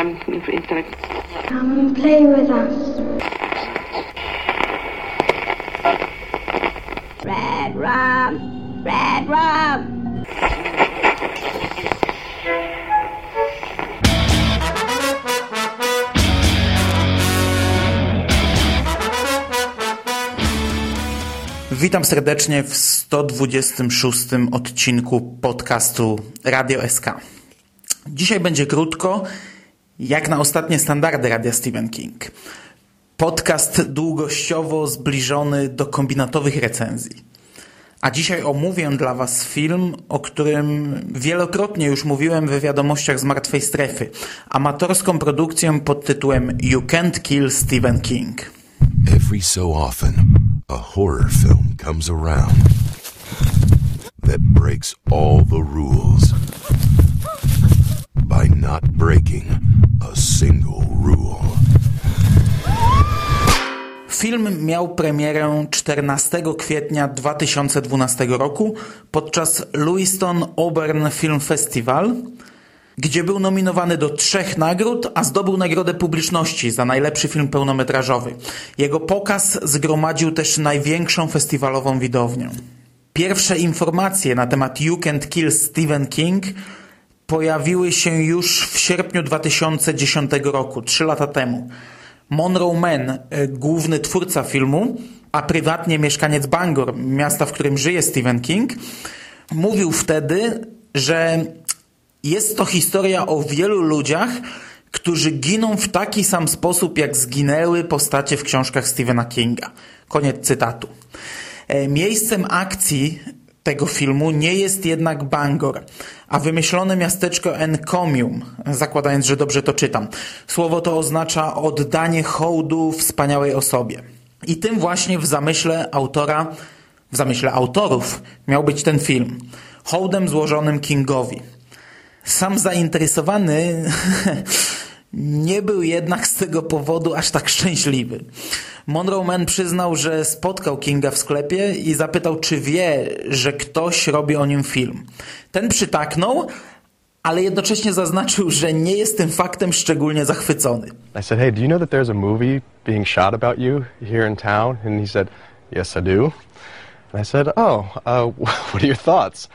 um, of Come and play with us. Red rum, red rum. Witam serdecznie w 126 odcinku podcastu Radio SK. Dzisiaj będzie krótko, jak na ostatnie standardy Radia Stephen King. Podcast długościowo zbliżony do kombinatowych recenzji. A dzisiaj omówię dla Was film, o którym wielokrotnie już mówiłem w wiadomościach z Martwej Strefy. Amatorską produkcję pod tytułem You Can't Kill Stephen King. Every so often, a horror film comes around that breaks all the rules by not breaking Film miał premierę 14 kwietnia 2012 roku podczas Lewiston Auburn Film Festival, gdzie był nominowany do trzech nagród, a zdobył nagrodę publiczności za najlepszy film pełnometrażowy. Jego pokaz zgromadził też największą festiwalową widownię. Pierwsze informacje na temat You Can't Kill Stephen King pojawiły się już w sierpniu 2010 roku, trzy lata temu. Monroe Mann, e, główny twórca filmu, a prywatnie mieszkaniec Bangor, miasta, w którym żyje Stephen King, mówił wtedy, że jest to historia o wielu ludziach, którzy giną w taki sam sposób, jak zginęły postacie w książkach Stephena Kinga. Koniec cytatu. E, Miejscem akcji tego filmu nie jest jednak Bangor, a wymyślone miasteczko Encomium, zakładając, że dobrze to czytam. Słowo to oznacza oddanie hołdu wspaniałej osobie. I tym właśnie w zamyśle autora, w zamyśle autorów miał być ten film. Hołdem złożonym Kingowi. Sam zainteresowany nie był jednak z tego powodu aż tak szczęśliwy. Monroe Mann przyznał, że spotkał Kinga w sklepie i zapytał, czy wie, że ktoś robi o nim film. Ten przytaknął, ale jednocześnie zaznaczył, że nie jest tym faktem szczególnie zachwycony. I said, hey, do you know that there's a movie being shot about you here in town? And he said, yes, I do. And I said, oh, uh, what are your thoughts?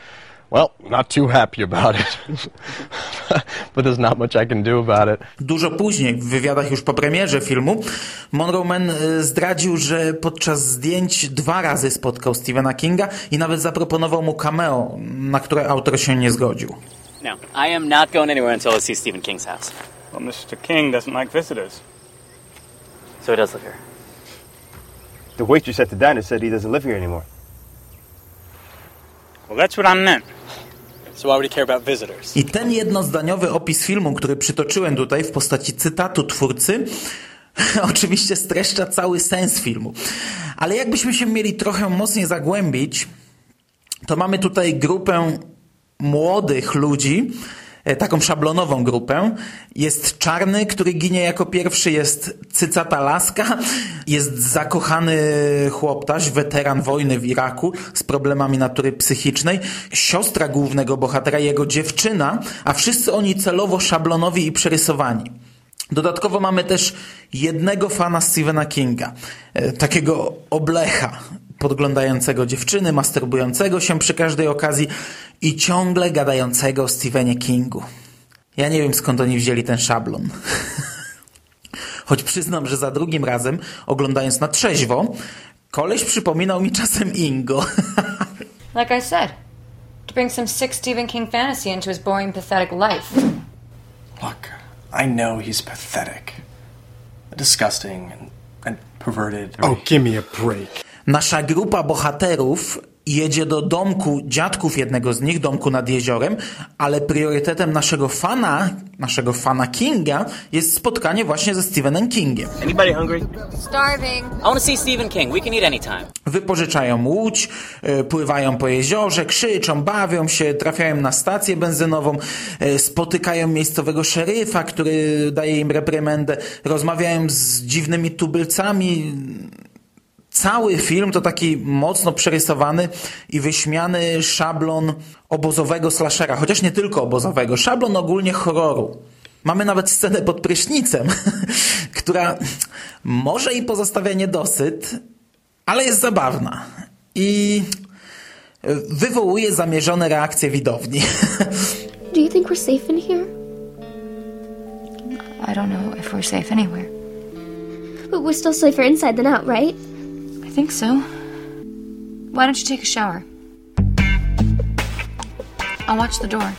Well, not too happy about it. but there's not much I can do about it. Dużo później, w wywiadach już po premierze filmu, Monroe Mann y, zdradził, że podczas zdjęć dwa razy spotkał Stephena Kinga i nawet zaproponował mu cameo, na które autor się nie zgodził. No, I am not going anywhere until I see Stephen King's house. Well, Mr. King doesn't like visitors. So he does live here. The waitress at the diner said he doesn't live here anymore. Well, that's what I meant. So why would he care about visitors? I ten jednozdaniowy opis filmu, który przytoczyłem tutaj w postaci cytatu twórcy, oczywiście streszcza cały sens filmu. Ale jakbyśmy się mieli trochę mocniej zagłębić, to mamy tutaj grupę młodych ludzi, taką szablonową grupę. Jest czarny, który ginie jako pierwszy, jest cycata laska, jest zakochany chłoptaś, weteran wojny w Iraku z problemami natury psychicznej, siostra głównego bohatera, jego dziewczyna, a wszyscy oni celowo szablonowi i przerysowani. Dodatkowo mamy też jednego fana Stephena Kinga, e, takiego oblecha, podglądającego dziewczyny, masturbującego się przy każdej okazji i ciągle gadającego o Stephenie Kingu. Ja nie wiem skąd oni wzięli ten szablon. Choć przyznam, że za drugim razem, oglądając na trzeźwo, koleś przypominał mi czasem Ingo. Like I said, to bring some sick Stephen King fantasy into his boring, pathetic life. Look, I know he's pathetic, disgusting, and, and perverted. Oh, give me a break. Nasza grupa bohaterów jedzie do domku dziadków jednego z nich, domku nad jeziorem, ale priorytetem naszego fana, naszego fana Kinga jest spotkanie właśnie ze Stephenem Kingiem. Anybody hungry? Starving. I want to see Stephen King. We can eat anytime. Wypożyczają łódź, y, pływają po jeziorze, krzyczą, bawią się, trafiają na stację benzynową, y, spotykają miejscowego szeryfa, który daje im reprymendę, rozmawiają z dziwnymi tubylcami. Cały film to taki mocno przerysowany i wyśmiany szablon obozowego slashera, chociaż nie tylko obozowego, szablon ogólnie horroru. Mamy nawet scenę pod prysznicem, która może i pozostawia niedosyt, ale jest zabawna i wywołuje zamierzone reakcje widowni. Do you think we're safe in here? I don't know if we're safe anywhere. But we're still safer inside than out, right? Think so. Why don't you take a shower? I'll watch the door.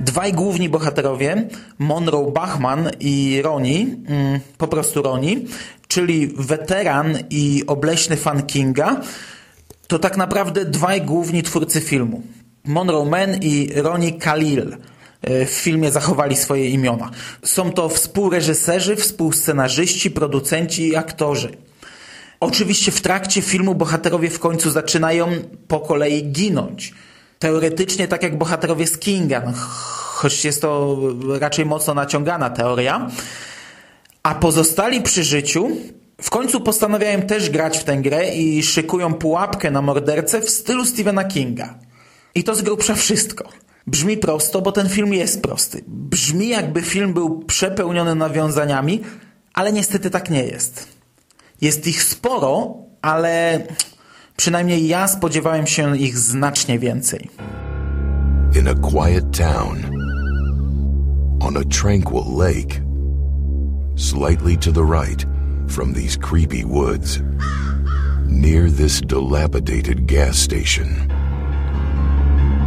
Dwaj główni bohaterowie, Monroe Bachman i Roni, mm, po prostu Roni, czyli weteran i obleśny fan Kinga, to tak naprawdę dwaj główni twórcy filmu. Monroe Man i Roni Khalil e, w filmie zachowali swoje imiona. Są to współreżyserzy, współscenarzyści, producenci i aktorzy. Oczywiście w trakcie filmu bohaterowie w końcu zaczynają po kolei ginąć. Teoretycznie tak jak bohaterowie z Kinga, choć jest to raczej mocno naciągana teoria. A pozostali przy życiu w końcu postanawiają też grać w tę grę i szykują pułapkę na mordercę w stylu Stephena Kinga. I to z grubsza wszystko. Brzmi prosto, bo ten film jest prosty. Brzmi jakby film był przepełniony nawiązaniami, ale niestety tak nie jest. Jest ich sporo, ale przynajmniej ja spodziewałem się ich znacznie więcej. In a quiet town, on a tranquil lake, slightly to the right from these creepy woods, near this dilapidated gas station,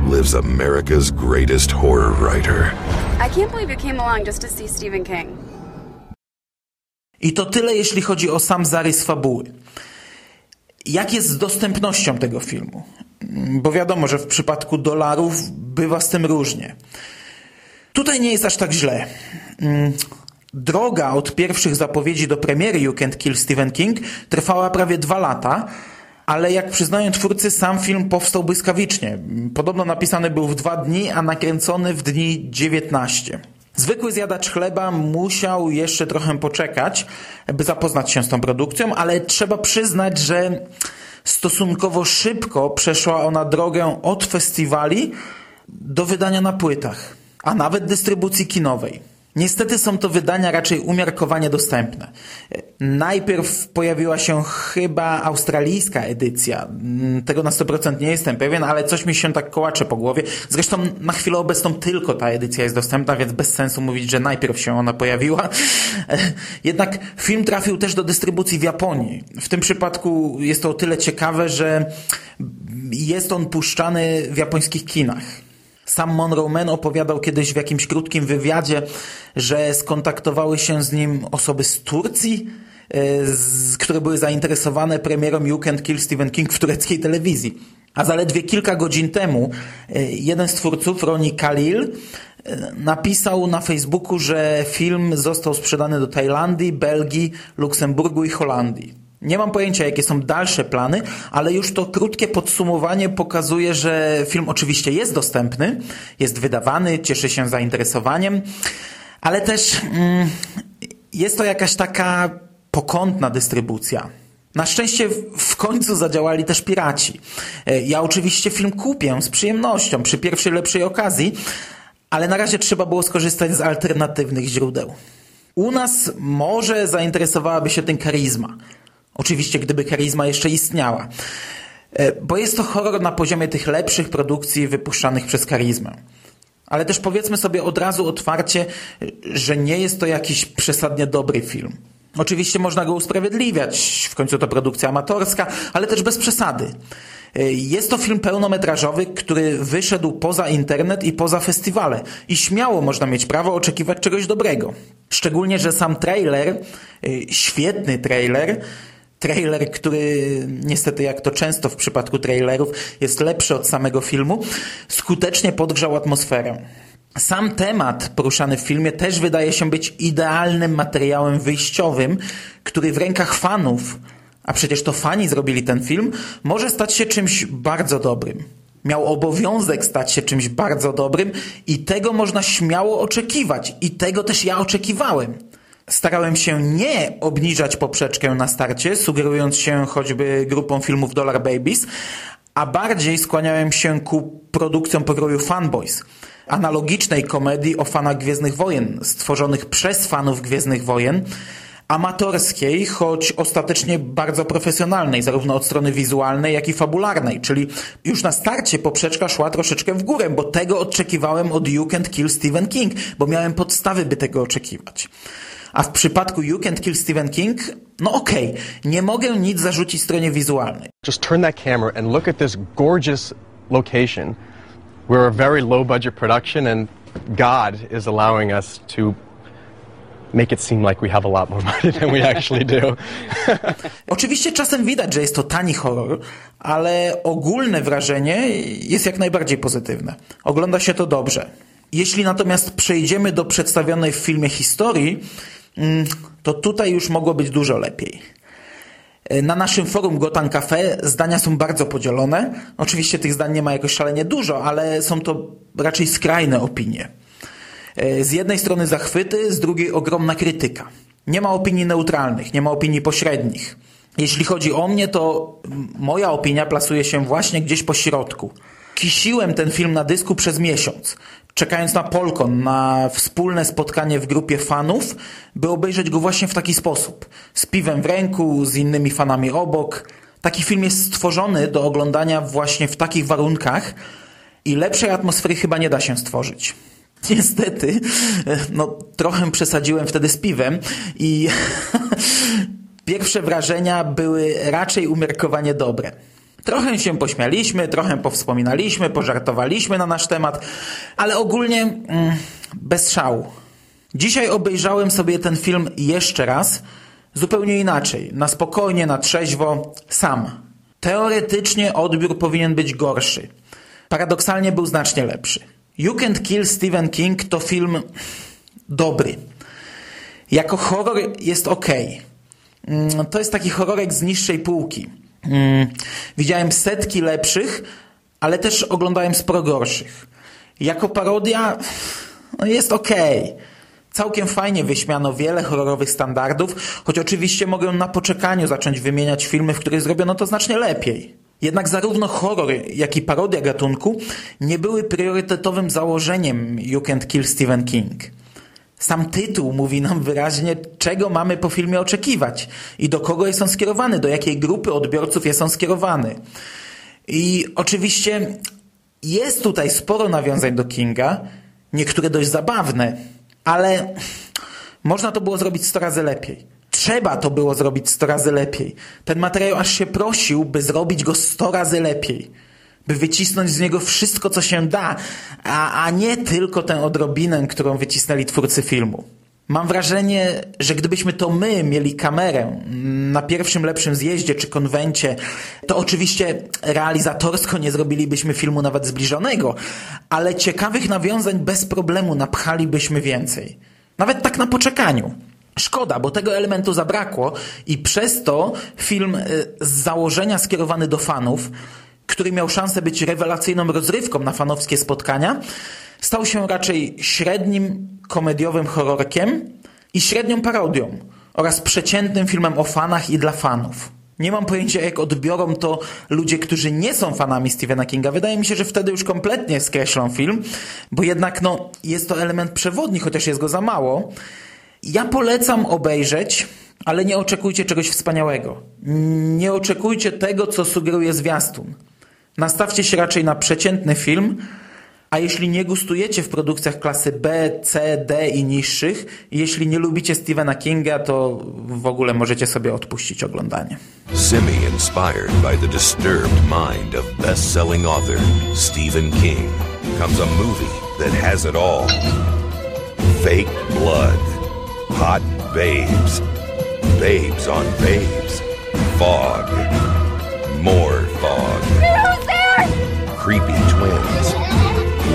lives America's greatest horror writer. I can't believe you came along just to see Stephen King. I to tyle, jeśli chodzi o sam zarys fabuły. Jak jest z dostępnością tego filmu? Bo wiadomo, że w przypadku dolarów bywa z tym różnie. Tutaj nie jest aż tak źle. Droga od pierwszych zapowiedzi do premiery You Can't Kill Stephen King trwała prawie dwa lata, ale jak przyznają twórcy, sam film powstał błyskawicznie. Podobno napisany był w dwa dni, a nakręcony w dni 19. Zwykły zjadacz chleba musiał jeszcze trochę poczekać, by zapoznać się z tą produkcją, ale trzeba przyznać, że stosunkowo szybko przeszła ona drogę od festiwali do wydania na płytach, a nawet dystrybucji kinowej. Niestety są to wydania raczej umiarkowanie dostępne. Najpierw pojawiła się chyba australijska edycja. Tego na 100% nie jestem pewien, ale coś mi się tak kołacze po głowie. Zresztą na chwilę obecną tylko ta edycja jest dostępna, więc bez sensu mówić, że najpierw się ona pojawiła. Jednak film trafił też do dystrybucji w Japonii. W tym przypadku jest to o tyle ciekawe, że jest on puszczany w japońskich kinach. Sam Monroe Man opowiadał kiedyś w jakimś krótkim wywiadzie, że skontaktowały się z nim osoby z Turcji, z, które były zainteresowane premierą You Can't Kill Stephen King w tureckiej telewizji. A zaledwie kilka godzin temu jeden z twórców, Roni Khalil, napisał na Facebooku, że film został sprzedany do Tajlandii, Belgii, Luksemburgu i Holandii. Nie mam pojęcia, jakie są dalsze plany, ale już to krótkie podsumowanie pokazuje, że film oczywiście jest dostępny, jest wydawany, cieszy się zainteresowaniem, ale też mm, jest to jakaś taka pokątna dystrybucja. Na szczęście w końcu zadziałali też piraci. Ja oczywiście film kupię z przyjemnością przy pierwszej lepszej okazji, ale na razie trzeba było skorzystać z alternatywnych źródeł. U nas może zainteresowałaby się tym karizma. Oczywiście, gdyby charizma jeszcze istniała. Bo jest to horror na poziomie tych lepszych produkcji wypuszczanych przez charizmę. Ale też powiedzmy sobie od razu otwarcie, że nie jest to jakiś przesadnie dobry film. Oczywiście można go usprawiedliwiać, w końcu to produkcja amatorska, ale też bez przesady. Jest to film pełnometrażowy, który wyszedł poza internet i poza festiwale i śmiało można mieć prawo oczekiwać czegoś dobrego. Szczególnie, że sam trailer, świetny trailer, trailer, który niestety jak to często w przypadku trailerów jest lepszy od samego filmu, skutecznie podgrzał atmosferę. Sam temat poruszany w filmie też wydaje się być idealnym materiałem wyjściowym, który w rękach fanów, a przecież to fani zrobili ten film, może stać się czymś bardzo dobrym. Miał obowiązek stać się czymś bardzo dobrym i tego można śmiało oczekiwać i tego też ja oczekiwałem. Starałem się nie obniżać poprzeczkę na starcie, sugerując się choćby grupą filmów Dollar Babies, a bardziej skłaniałem się ku produkcjom pokroju Fanboys, analogicznej komedii o fanach Gwiezdnych Wojen, stworzonych przez fanów Gwiezdnych Wojen, amatorskiej, choć ostatecznie bardzo profesjonalnej, zarówno od strony wizualnej, jak i fabularnej, czyli już na starcie poprzeczka szła troszeczkę w górę, bo tego oczekiwałem od You Can't Kill Stephen King, bo miałem podstawy, by tego oczekiwać. A w przypadku You Can't Kill Stephen King, no okej, okay, nie mogę nic zarzucić stronie wizualnej. Just turn that camera and look at this gorgeous location. We're a very low budget production and God is allowing us to make it seem like we have a lot more money than we actually do. Oczywiście czasem widać, że jest to tani horror, ale ogólne wrażenie jest jak najbardziej pozytywne. Ogląda się to dobrze. Jeśli natomiast przejdziemy do przedstawionej w filmie historii, to tutaj już mogło być dużo lepiej. Na naszym forum Gotan Cafe zdania są bardzo podzielone. Oczywiście tych zdań nie ma jakoś szalenie dużo, ale są to raczej skrajne opinie. Z jednej strony zachwyty, z drugiej ogromna krytyka. Nie ma opinii neutralnych, nie ma opinii pośrednich. Jeśli chodzi o mnie, to moja opinia plasuje się właśnie gdzieś po środku. Kisiłem ten film na dysku przez miesiąc, czekając na Polkon, na wspólne spotkanie w grupie fanów, by obejrzeć go właśnie w taki sposób. Z piwem w ręku, z innymi fanami obok. Taki film jest stworzony do oglądania właśnie w takich warunkach i lepszej atmosfery chyba nie da się stworzyć. Niestety, no trochę przesadziłem wtedy z piwem i pierwsze wrażenia były raczej umiarkowanie dobre. Trochę się pośmialiśmy, trochę powspominaliśmy, pożartowaliśmy na nasz temat, ale ogólnie mm, bez szału. Dzisiaj obejrzałem sobie ten film jeszcze raz, zupełnie inaczej, na spokojnie, na trzeźwo, sam. Teoretycznie odbiór powinien być gorszy. Paradoksalnie był znacznie lepszy. You Can't Kill Stephen King to film dobry. Jako horror jest ok. To jest taki horrorek z niższej półki. Mm, widziałem setki lepszych, ale też oglądałem sporo gorszych. Jako parodia no jest ok. Całkiem fajnie wyśmiano wiele horrorowych standardów, choć oczywiście mogę na poczekaniu zacząć wymieniać filmy, w których zrobiono to znacznie lepiej. Jednak zarówno horror, jak i parodia gatunku nie były priorytetowym założeniem You Can't Kill Stephen King. Sam tytuł mówi nam wyraźnie, czego mamy po filmie oczekiwać i do kogo jest on skierowany, do jakiej grupy odbiorców jest on skierowany. I oczywiście jest tutaj sporo nawiązań do Kinga, niektóre dość zabawne, ale można to było zrobić 100 razy lepiej. Trzeba to było zrobić 100 razy lepiej. Ten materiał aż się prosił, by zrobić go 100 razy lepiej. By wycisnąć z niego wszystko, co się da, a, a nie tylko tę odrobinę, którą wycisnęli twórcy filmu. Mam wrażenie, że gdybyśmy to my mieli kamerę na pierwszym lepszym zjeździe czy konwencie, to oczywiście realizatorsko nie zrobilibyśmy filmu nawet zbliżonego, ale ciekawych nawiązań bez problemu napchalibyśmy więcej. Nawet tak na poczekaniu. Szkoda, bo tego elementu zabrakło i przez to film y, z założenia skierowany do fanów, który miał szansę być rewelacyjną rozrywką na fanowskie spotkania, stał się raczej średnim komediowym horrorkiem i średnią parodią oraz przeciętnym filmem o fanach i dla fanów. Nie mam pojęcia, jak odbiorą to ludzie, którzy nie są fanami Stephena Kinga. Wydaje mi się, że wtedy już kompletnie skreślą film, bo jednak no, jest to element przewodni, chociaż jest go za mało. Ja polecam obejrzeć, ale nie oczekujcie czegoś wspaniałego. Nie oczekujcie tego, co sugeruje zwiastun. Nastawcie się raczej na przeciętny film, a jeśli nie gustujecie w produkcjach klasy B, C, D i niższych, jeśli nie lubicie Stephena Kinga, to w ogóle możecie sobie odpuścić oglądanie. Semi-inspired by the disturbed mind of best-selling author Stephen King comes a movie that has it all. Fake blood, hot babes, babes on babes, fog, more fog? Creepy twins,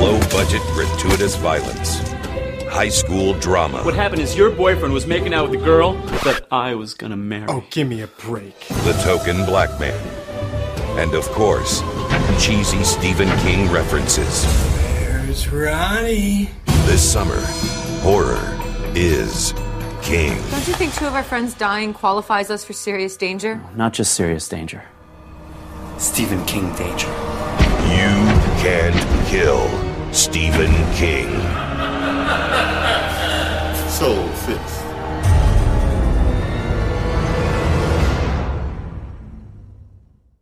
low-budget gratuitous violence, high school drama. What happened is your boyfriend was making out with the girl that I was gonna marry. Oh, give me a break. The Token Black Man. And of course, cheesy Stephen King references. There's Ronnie. This summer, horror is King. Don't you think two of our friends dying qualifies us for serious danger? Not just serious danger. Stephen King danger. Can't kill Stephen King. Soul Fist.